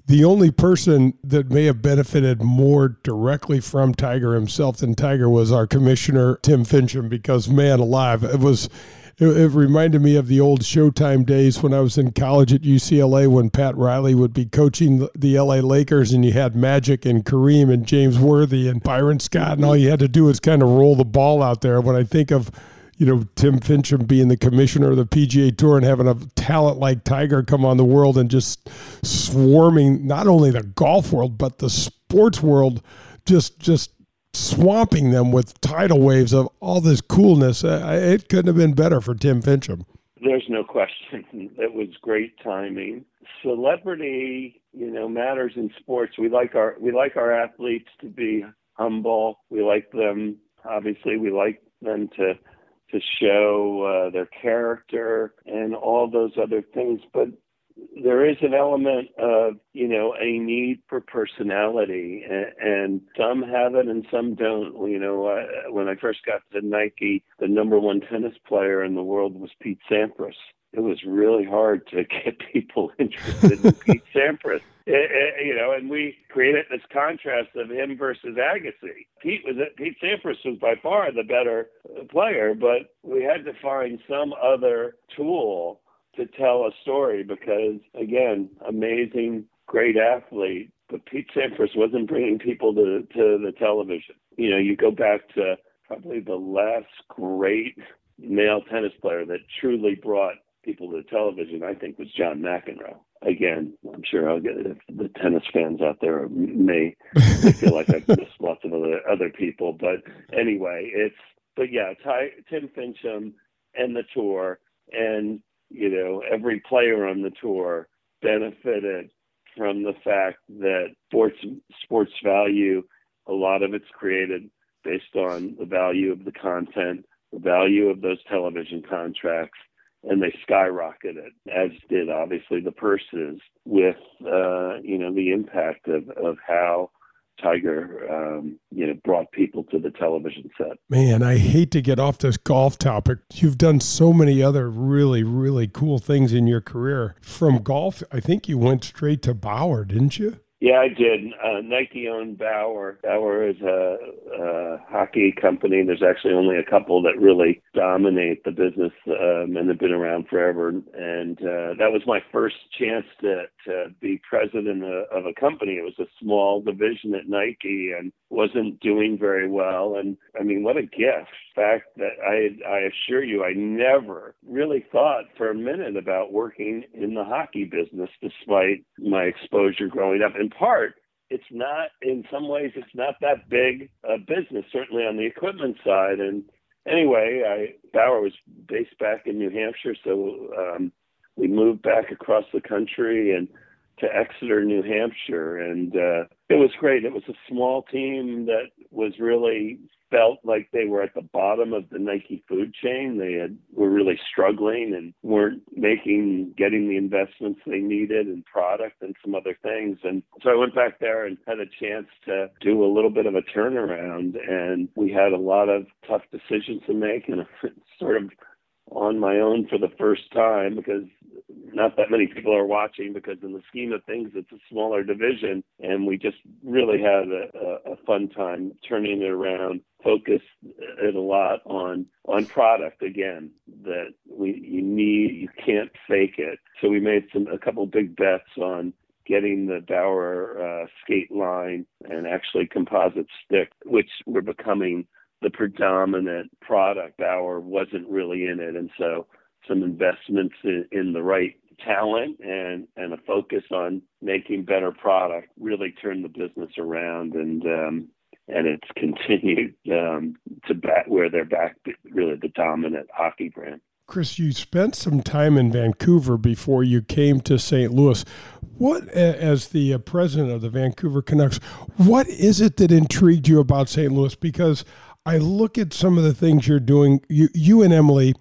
the only person that may have benefited more directly from Tiger himself than Tiger was our commissioner Tim Finchem because man alive it was it, it, reminded me of the old Showtime days when I was in college at UCLA when Pat Riley would be coaching the, the LA Lakers and you had Magic and Kareem and James Worthy and Byron Scott and all you had to do was kind of roll the ball out there. When I think of you know, Tim Finchem being the commissioner of the PGA Tour and having a talent like Tiger come on the world and just swarming not only the golf world but the sports world, just just swamping them with tidal waves of all this coolness. It couldn't have been better for Tim Finchem. There's no question. It was great timing. Celebrity, you know, matters in sports. We like our we like our athletes to be humble. We like them obviously we like them to to show uh, their character and all those other things. But there is an element of, you know, a need for personality, and, and some have it and some don't. You know, uh, when I first got to Nike, the number one tennis player in the world was Pete Sampras it was really hard to get people interested in Pete Sampras. It, it, you know, and we created this contrast of him versus Agassi. Pete was Pete Sampras was by far the better player, but we had to find some other tool to tell a story because, again, amazing, great athlete, but Pete Sampras wasn't bringing people to to the television. You know, you go back to probably the last great male tennis player that truly brought people to television, I think, was John McEnroe. again, I'm sure I'll get it. If the tennis fans out there may feel like I've missed lots of other other people, but anyway, it's but yeah, Ty, Tim Finchem and the tour, and you know every player on the tour benefited from the fact that sports sports value, a lot of it's created based on the value of the content, the value of those television contracts, and they skyrocketed, as did obviously the purses, with uh, you know the impact of of how Tiger, um, you know, brought people to the television set. Man, I hate to get off this golf topic. You've done so many other really, really cool things in your career. From golf, I think you went straight to Bauer, didn't you? Yeah, I did. Uh, Nike owned Bauer. Bauer is a, a hockey company. There's actually only a couple that really dominate the business, um, and they've been around forever. And uh, that was my first chance to, to be president of, of a company. It was a small division at Nike and wasn't doing very well. And I mean, what a gift! Fact that I, I assure you, I never really thought for a minute about working in the hockey business, despite my exposure growing up. In part, it's not in some ways it's not that big a business, certainly on the equipment side. And anyway, I Bauer was based back in New Hampshire, so um, we moved back across the country and to Exeter, New Hampshire, and uh, it was great. It was a small team that was really felt like they were at the bottom of the Nike food chain. They had were really struggling and weren't making getting the investments they needed in product and some other things. And so I went back there and had a chance to do a little bit of a turnaround and we had a lot of tough decisions to make and sort of on my own for the first time because not that many people are watching because in the scheme of things it's a smaller division and we just really had a, a, fun time turning it around focused it a lot on on product again that we you need you can't fake it. So we made some a couple big bets on getting the Bauer uh, skate line and actually composite stick which were becoming the predominant product. Bauer wasn't really in it, and so some investments in, in the right talent and and a focus on making better product really turned the business around and um and it's continued um to back where they're back really the dominant hockey brand Chris, you spent some time in Vancouver before you came to St. Louis. What, as the uh, president of the Vancouver Canucks, what is it that intrigued you about St. Louis? Because I look at some of the things you're doing. You, you and Emily,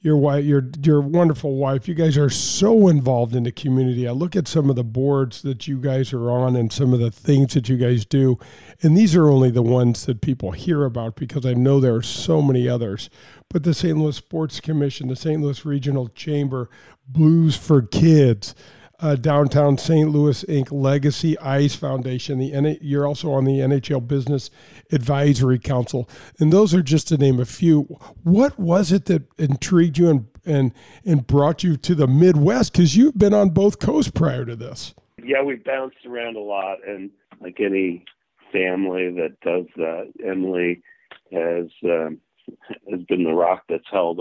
your wife, your your wonderful wife. You guys are so involved in the community. I look at some of the boards that you guys are on and some of the things that you guys do, and these are only the ones that people hear about because I know there are so many others. But the St. Louis Sports Commission, the St. Louis Regional Chamber, Blues for Kids uh, Downtown St. Louis Inc. Legacy Ice Foundation. The N- you're also on the NHL Business Advisory Council, and those are just to name a few. What was it that intrigued you and and and brought you to the Midwest? Because you've been on both coasts prior to this. Yeah, we bounced around a lot, and like any family that does that, Emily has um, has been the rock that's held.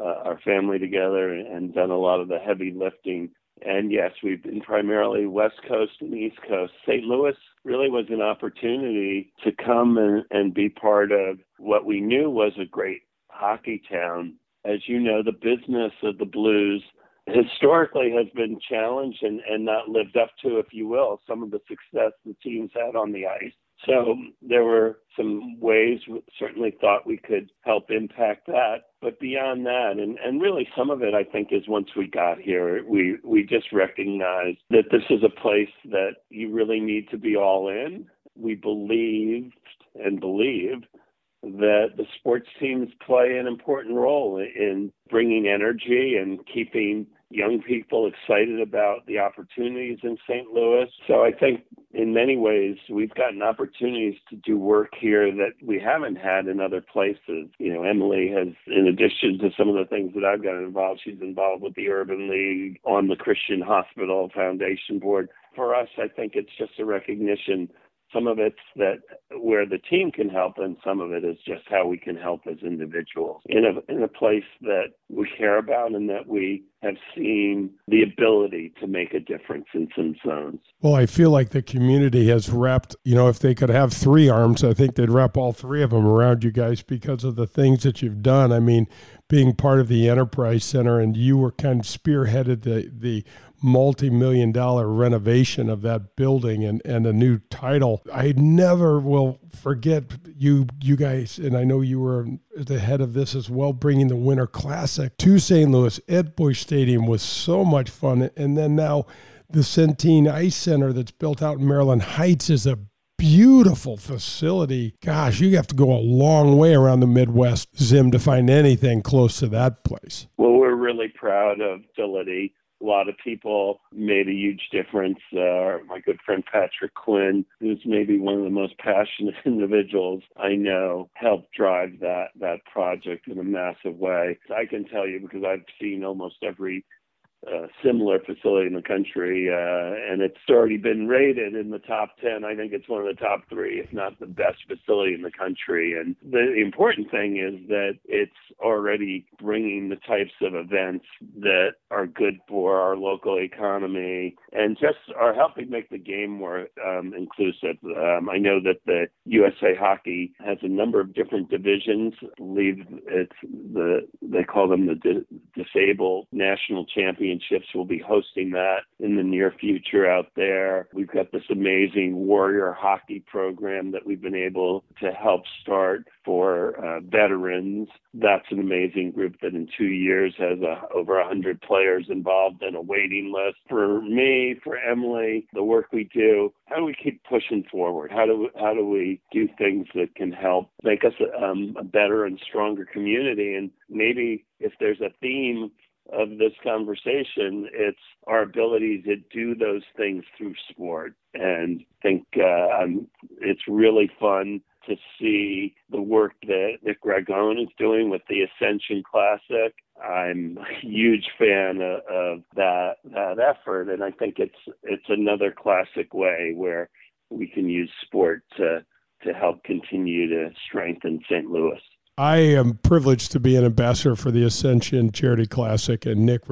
Uh, our family together and done a lot of the heavy lifting and yes, we've been primarily West Coast and East Coast. St. Louis really was an opportunity to come and, and be part of what we knew was a great hockey town. As you know, the business of the Blues historically has been challenged and, and not lived up to, if you will, some of the success the teams had on the ice. So there were some ways we certainly thought we could help impact that. But beyond that, and, and really some of it I think is once we got here, we, we just recognized that this is a place that you really need to be all in. We believed and believe that the sports teams play an important role in bringing energy and keeping young people excited about the opportunities in St. Louis. So I think in many ways we've gotten opportunities to do work here that we haven't had in other places. You know, Emily has, in addition to some of the things that I've gotten involved, she's involved with the Urban League on the Christian Hospital Foundation Board. For us, I think it's just a recognition some of it's that where the team can help and some of it is just how we can help as individuals in a in a place that we care about and that we have seen the ability to make a difference in some zones. Well, I feel like the community has wrapped, you know, if they could have three arms, I think they'd wrap all three of them around you guys because of the things that you've done. I mean, being part of the Enterprise Center and you were kind of spearheaded the, the multi-million dollar renovation of that building and, and a new title. I never will forget you you guys, and I know you were the head of this as well, bringing the Winter Classic to St. Louis at Busch Stadium was so much fun. And then now the Centene Ice Center that's built out in Maryland Heights is a beautiful facility. Gosh, you have to go a long way around the Midwest, Zim, to find anything close to that place. Well, we're really proud of facility a lot of people made a huge difference. Uh, my good friend Patrick Quinn, who's maybe one of the most passionate individuals I know, helped drive that that project in a massive way. I can tell you because I've seen almost every uh, similar facility in the country, uh, and it's already been rated in the top 10. I think it's one of the top three, if not the best facility in the country. And the important thing is that it's already bringing the types of events that are good for our local economy and just are helping make the game more um, inclusive. Um, I know that the USA Hockey has a number of different divisions. I believe it's the they call them the di- disabled national champion championships. We'll be hosting that in the near future out there. We've got this amazing warrior hockey program that we've been able to help start for uh, veterans. That's an amazing group that in two years has a, over 100 players involved and a waiting list. For me, for Emily, the work we do, how do we keep pushing forward? How do how do we do things that can help make us um, a better and stronger community? And maybe if there's a theme of this conversation. It's our ability to do those things through sport. And I think uh, it's really fun to see the work that Nick Ragone is doing with the Ascension Classic. I'm a huge fan of, of that that effort, and I think it's it's another classic way where we can use sport to to help continue to strengthen St. Louis. I am privileged to be an ambassador for the Ascension Charity Classic, and Nick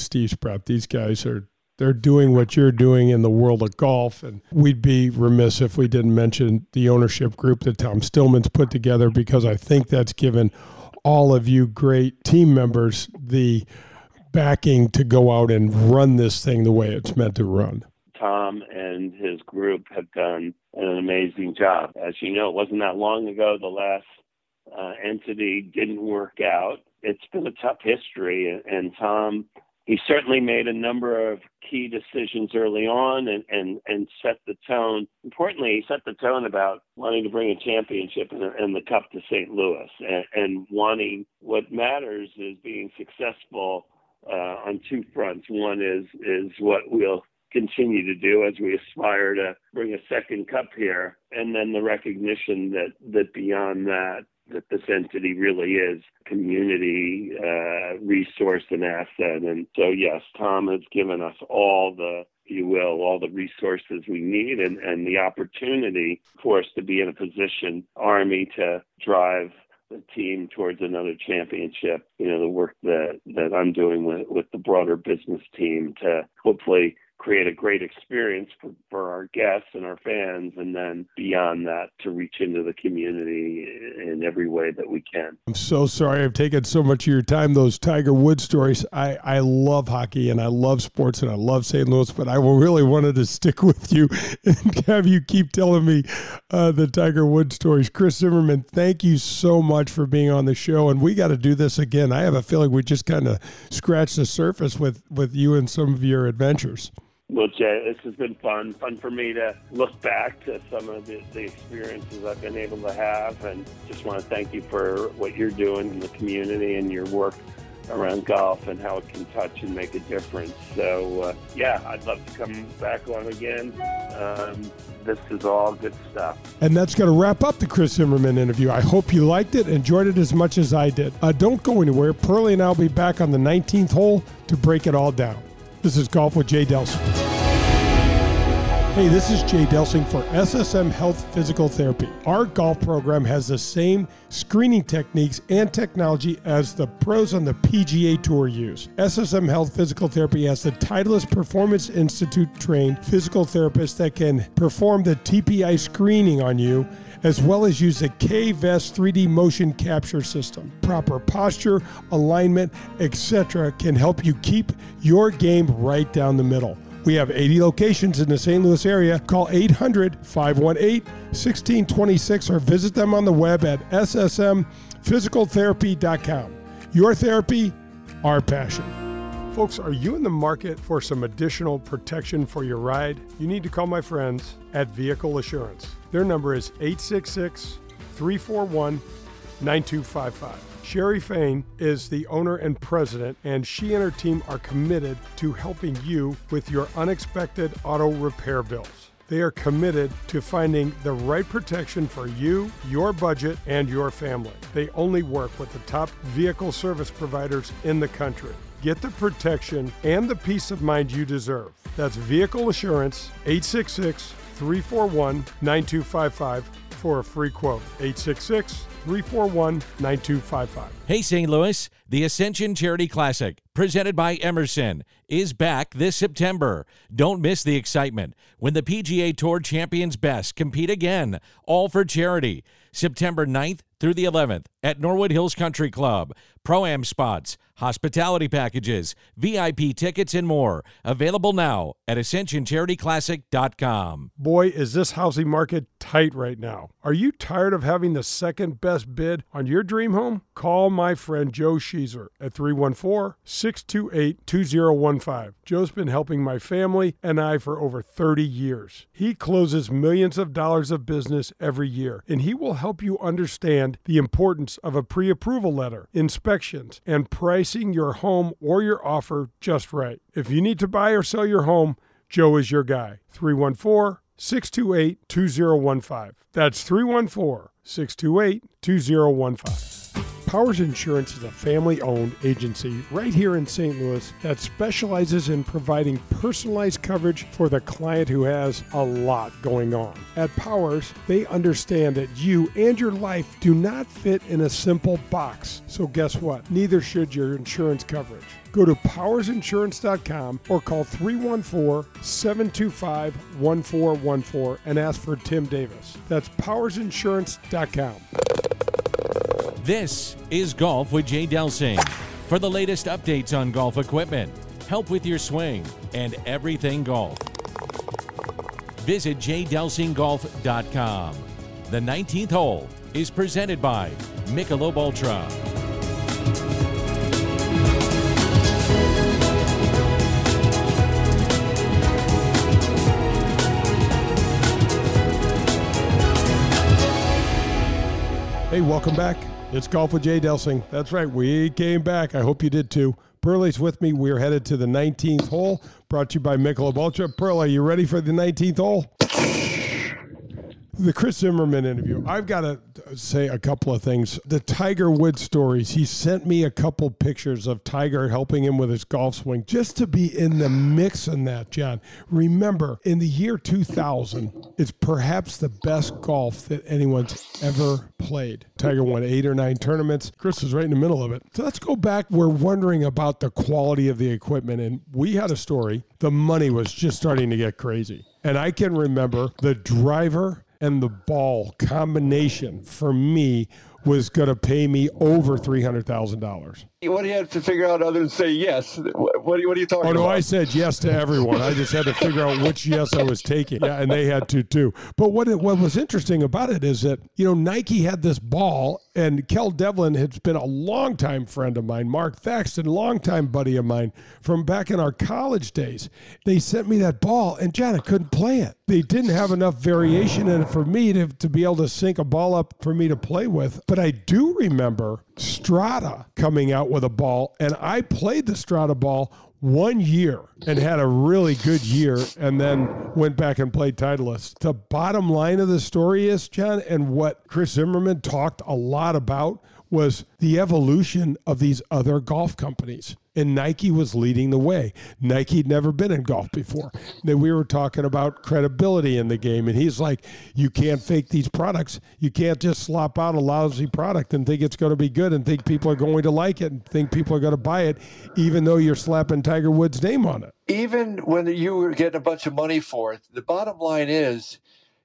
Steve Sprout. These guys are they're doing what you're doing in the world of golf, and we'd be remiss if we didn't mention the ownership group that Tom Stillman's put together because I think that's given all of you great team members the backing to go out and run this thing the way it's meant to run. Tom and his group have done an amazing job. As you know, it wasn't that long ago the last uh, entity didn't work out. It's been a tough history, and Tom, he certainly made a number of key decisions early on and, and, and set the tone. Importantly, he set the tone about wanting to bring a championship and, and the cup to St. Louis and, and wanting what matters is being successful uh, on two fronts. One is is what we'll continue to do as we aspire to bring a second cup here, and then the recognition that that beyond that, that this entity really is community uh, resource and asset. And so, yes, Tom has given us all the, you will, all the resources we need and, and the opportunity for us to be in a position, Army, to drive the team towards another championship. You know, the work that, that I'm doing with, with the broader business team to hopefully create a great experience for, for our guests and our fans, and then beyond that, to reach into the community in every way that we can. I'm so sorry I've taken so much of your time. Those Tiger Woods stories, I, I love hockey and I love sports and I love St. Louis, but I really wanted to stick with you and have you keep telling me uh, the Tiger Woods stories. Chris Zimmerman, thank you so much for being on the show, and we got to do this again. I have a feeling we just kind of scratched the surface with, with you and some of your adventures. Well, Jay, this has been fun. Fun for me to look back to some of the, the, experiences I've been able to have, and just want to thank you for what you're doing in the community and your work around golf and how it can touch and make a difference. So, uh, yeah, I'd love to come back on again. Um, this is all good stuff. And that's going to wrap up the Chris Zimmerman interview. I hope you liked it, enjoyed it as much as I did. Uh, don't go anywhere. Pearlie and I will be back on the 19th hole to break it all down. This is Golf with Jay Delsing. Hey, this is Jay Delsing for SSM Health Physical Therapy. Our golf program has the same screening techniques and technology as the pros on the PGA Tour use. SSM Health Physical Therapy has the Titleist Performance Institute trained physical therapists that can perform the TPI screening on you as well as use the K-Vest 3D motion capture system. Proper posture, alignment, etc. can help you keep your game right down the middle. We have 80 locations in the St. Louis area. Call 800 518 1626 or visit them on the web at ssmphysicaltherapy.com. Your therapy, our passion. Folks, are you in the market for some additional protection for your ride? You need to call my friends at Vehicle Assurance. Their number is 866 341 9255. Sherry Fain is the owner and president, and she and her team are committed to helping you with your unexpected auto repair bills. They are committed to finding the right protection for you, your budget, and your family. They only work with the top vehicle service providers in the country. Get the protection and the peace of mind you deserve. That's Vehicle Assurance, 866 341 9255 for a free quote. 866 341 9255. Hey, St. Louis, the Ascension Charity Classic, presented by Emerson, is back this September. Don't miss the excitement when the PGA Tour champions best compete again, all for charity. September 9th through the 11th at Norwood Hills Country Club. Pro Am spots, hospitality packages, VIP tickets, and more. Available now at AscensionCharityClassic.com. Boy, is this housing market tight right now. Are you tired of having the second best bid on your dream home? Call my friend Joe Sheezer at 314 628 2015. Joe's been helping my family and I for over 30 years. He closes millions of dollars of business every year, and he will help you understand the importance of a pre approval letter, inspections, and pricing your home or your offer just right. If you need to buy or sell your home, Joe is your guy. 314 628 2015. That's 314 628 2015. Powers Insurance is a family owned agency right here in St. Louis that specializes in providing personalized coverage for the client who has a lot going on. At Powers, they understand that you and your life do not fit in a simple box. So, guess what? Neither should your insurance coverage. Go to powersinsurance.com or call 314 725 1414 and ask for Tim Davis. That's powersinsurance.com. This is Golf with Jay Delsing. For the latest updates on golf equipment, help with your swing, and everything golf, visit jdelsinggolf.com. The 19th hole is presented by Michelob Ultra. Hey, welcome back. It's Golf with Jay Delsing. That's right, we came back. I hope you did too. Pearlie's with me. We're headed to the 19th hole, brought to you by Michelob Ultra. Pearl, are you ready for the 19th hole? The Chris Zimmerman interview. I've got to say a couple of things. The Tiger Woods stories. He sent me a couple pictures of Tiger helping him with his golf swing just to be in the mix in that, John. Remember, in the year 2000, it's perhaps the best golf that anyone's ever played. Tiger won eight or nine tournaments. Chris was right in the middle of it. So let's go back. We're wondering about the quality of the equipment. And we had a story. The money was just starting to get crazy. And I can remember the driver and the ball combination for me was going to pay me over $300,000. What do you have to figure out other than say yes? What, what, are, you, what are you talking Oh, about? no, I said yes to everyone. I just had to figure out which yes I was taking. Yeah, and they had to too. But what it, what was interesting about it is that, you know, Nike had this ball, and Kel Devlin has been a longtime friend of mine, Mark Thaxton, longtime buddy of mine from back in our college days. They sent me that ball, and John, I couldn't play it. They didn't have enough variation in it for me to, to be able to sync a ball up for me to play with. But I do remember Strata coming out with a ball, and I played the Strata ball one year and had a really good year and then went back and played Titleist. The bottom line of the story is, John, and what Chris Zimmerman talked a lot about was the evolution of these other golf companies. And Nike was leading the way. Nike had never been in golf before. Then we were talking about credibility in the game. And he's like, you can't fake these products. You can't just slop out a lousy product and think it's going to be good and think people are going to like it and think people are going to buy it, even though you're slapping Tiger Woods' name on it. Even when you were getting a bunch of money for it, the bottom line is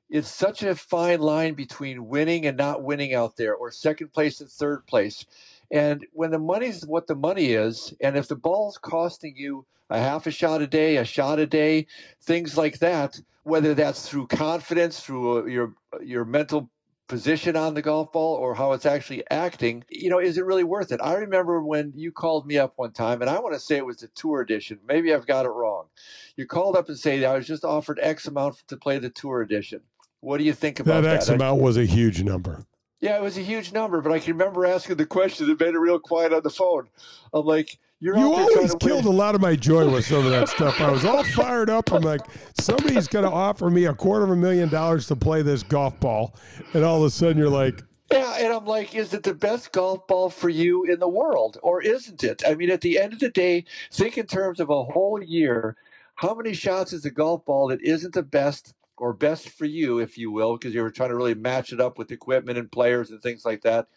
it's such a fine line between winning and not winning out there, or second place and third place. And when the money's what the money is, and if the ball's costing you a half a shot a day, a shot a day, things like that, whether that's through confidence, through uh, your your mental position on the golf ball or how it's actually acting, you know, is it really worth it? I remember when you called me up one time, and I want to say it was the tour edition. Maybe I've got it wrong. You called up and said, I was just offered X amount to play the tour edition. What do you think about that? That X amount was a huge number. Yeah, it was a huge number, but I can remember asking the question that made it real quiet on the phone. I'm like, you're you always killed win. a lot of my joy with some of that stuff. I was all fired up. I'm like, somebody's going to offer me a quarter of a million dollars to play this golf ball, and all of a sudden you're like, yeah, and I'm like, is it the best golf ball for you in the world, or isn't it? I mean, at the end of the day, think in terms of a whole year. How many shots is a golf ball that isn't the best or best for you, if you will, because you were trying to really match it up with equipment and players and things like that.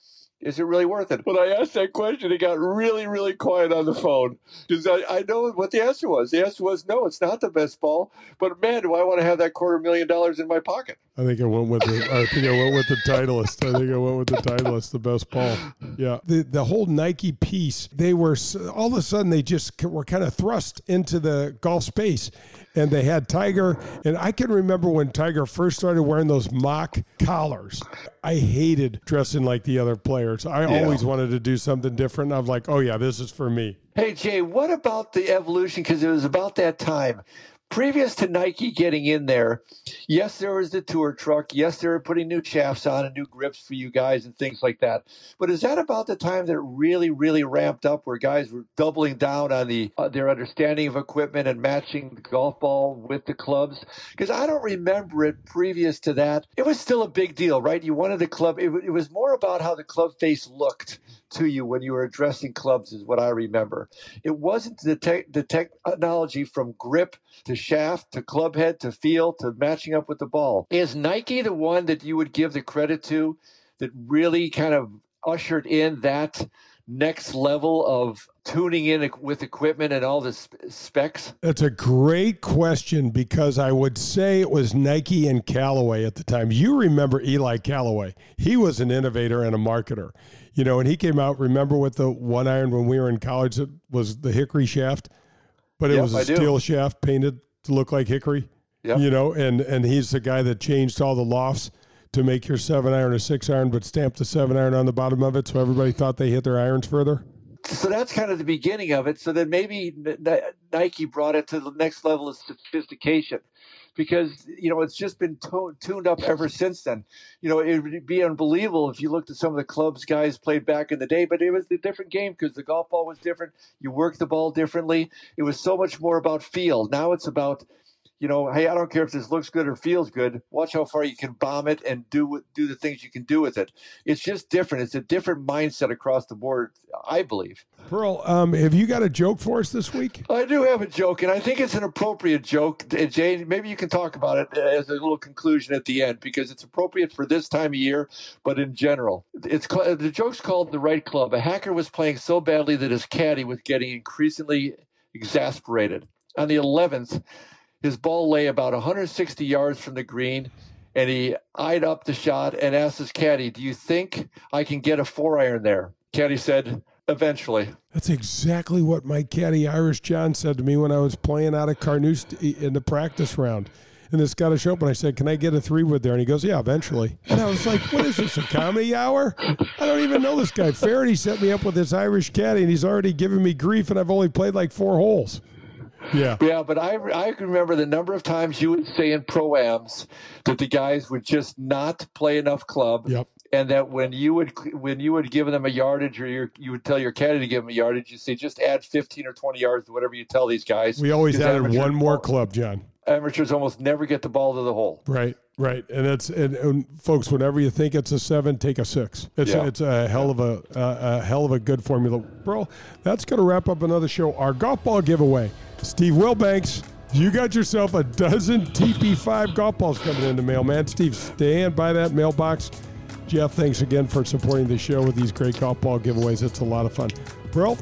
Is it really worth it? When I asked that question, it got really, really quiet on the phone because I, I know what the answer was. The answer was no, it's not the best ball. But man, do I want to have that quarter million dollars in my pocket? I think I went with the. I think I went with the Titleist. I think I went with the Titleist, the best ball. Yeah, the the whole Nike piece. They were all of a sudden they just were kind of thrust into the golf space, and they had Tiger. And I can remember when Tiger first started wearing those mock collars. I hated dressing like the other players. I yeah. always wanted to do something different. I'm like, oh yeah, this is for me. Hey Jay, what about the evolution? Because it was about that time previous to Nike getting in there, yes, there was the tour truck. Yes, they were putting new shafts on and new grips for you guys and things like that. But is that about the time that it really, really ramped up, where guys were doubling down on the uh, their understanding of equipment and matching the golf ball with the clubs? Because I don't remember it previous to that. It was still a big deal, right? You wanted the club. It, it was more about how the club face looked to you when you were addressing clubs, is what I remember. It wasn't the, te- the technology from grip to shaft to club head to feel to matching up with the ball. Is Nike the one that you would give the credit to that really kind of ushered in that next level of tuning in with equipment and all the specs? That's a great question because I would say it was Nike and Callaway at the time. You remember Ely Callaway. He was an innovator and a marketer. You know, and he came out, remember with the one iron when we were in college, it was the hickory shaft, but it yep, was a I steel do. shaft painted to look like hickory. Yep. You know, and and he's the guy that changed all the lofts to make your seven iron a six iron, but stamped the seven iron on the bottom of it, so everybody thought they hit their irons further. So that's kind of the beginning of it. So then maybe Nike brought it to the next level of sophistication because you know it's just been to- tuned up ever since then. You know, it would be unbelievable if you looked at some of the clubs guys played back in the day, but it was a different game because the golf ball was different. You worked the ball differently. It was so much more about feel. Now it's about you know, hey, I don't care if this looks good or feels good. Watch how far you can bomb it and do do the things you can do with it. It's just different. It's a different mindset across the board, I believe. Pearl, um, have you got a joke for us this week? I do have a joke, and I think it's an appropriate joke. Uh, Jane, maybe you can talk about it uh, as a little conclusion at the end because it's appropriate for this time of year, but in general, it's uh, the joke's called "The Right Club." A hacker was playing so badly that his caddy was getting increasingly exasperated. On the eleventh his ball lay about 160 yards from the green, and he eyed up the shot and asked his caddy, "Do you think I can get a four iron there?" Caddy said, "Eventually." That's exactly what my caddy Irish John said to me when I was playing out of Carnoustie in the practice round in the Scottish Open. I said, "Can I get a three wood there?" And he goes, "Yeah, eventually." And I was like, "What is this? A comedy hour? I don't even know this guy." Faraday set me up with this Irish caddy, and he's already giving me grief, and I've only played like four holes. Yeah. Yeah, but I, I remember the number of times you would say in proams that the guys would just not play enough club. Yep. And that when you would when you would give them a yardage or you would tell your caddy to give them a yardage, you say just add fifteen or twenty yards to whatever you tell these guys. We always added one more club, John. Amateurs almost never get the ball to the hole. Right, Right, and it's and, and, folks, whenever you think it's a seven, take a six. It's yeah. it's a hell of a, a, a hell of a good formula, bro. That's gonna wrap up another show. Our golf ball giveaway. Steve Wilbanks, you got yourself a dozen TP5 golf balls coming in the mail, man. Steve, stand by that mailbox. Jeff, thanks again for supporting the show with these great golf ball giveaways. It's a lot of fun, bro.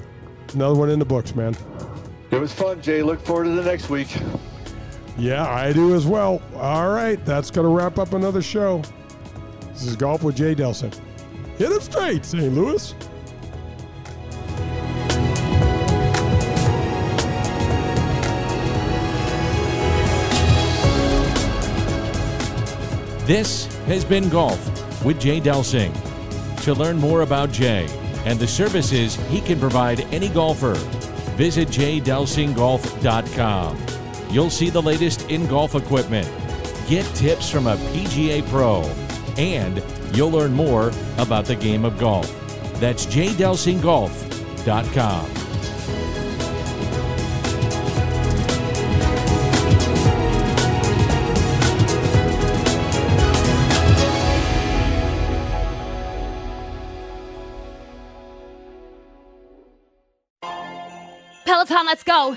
Another one in the books, man. It was fun, Jay. Look forward to the next week. Yeah, I do as well. All right, that's going to wrap up another show. This is Golf with Jay Delsing. Hit it straight, St. Louis. This has been Golf with Jay Delsing. To learn more about Jay and the services he can provide any golfer, visit jdelsinggolf.com you'll see the latest in golf equipment, get tips from a PGA pro, and you'll learn more about the game of golf. That's jdelsinggolf.com. Peloton, let's go!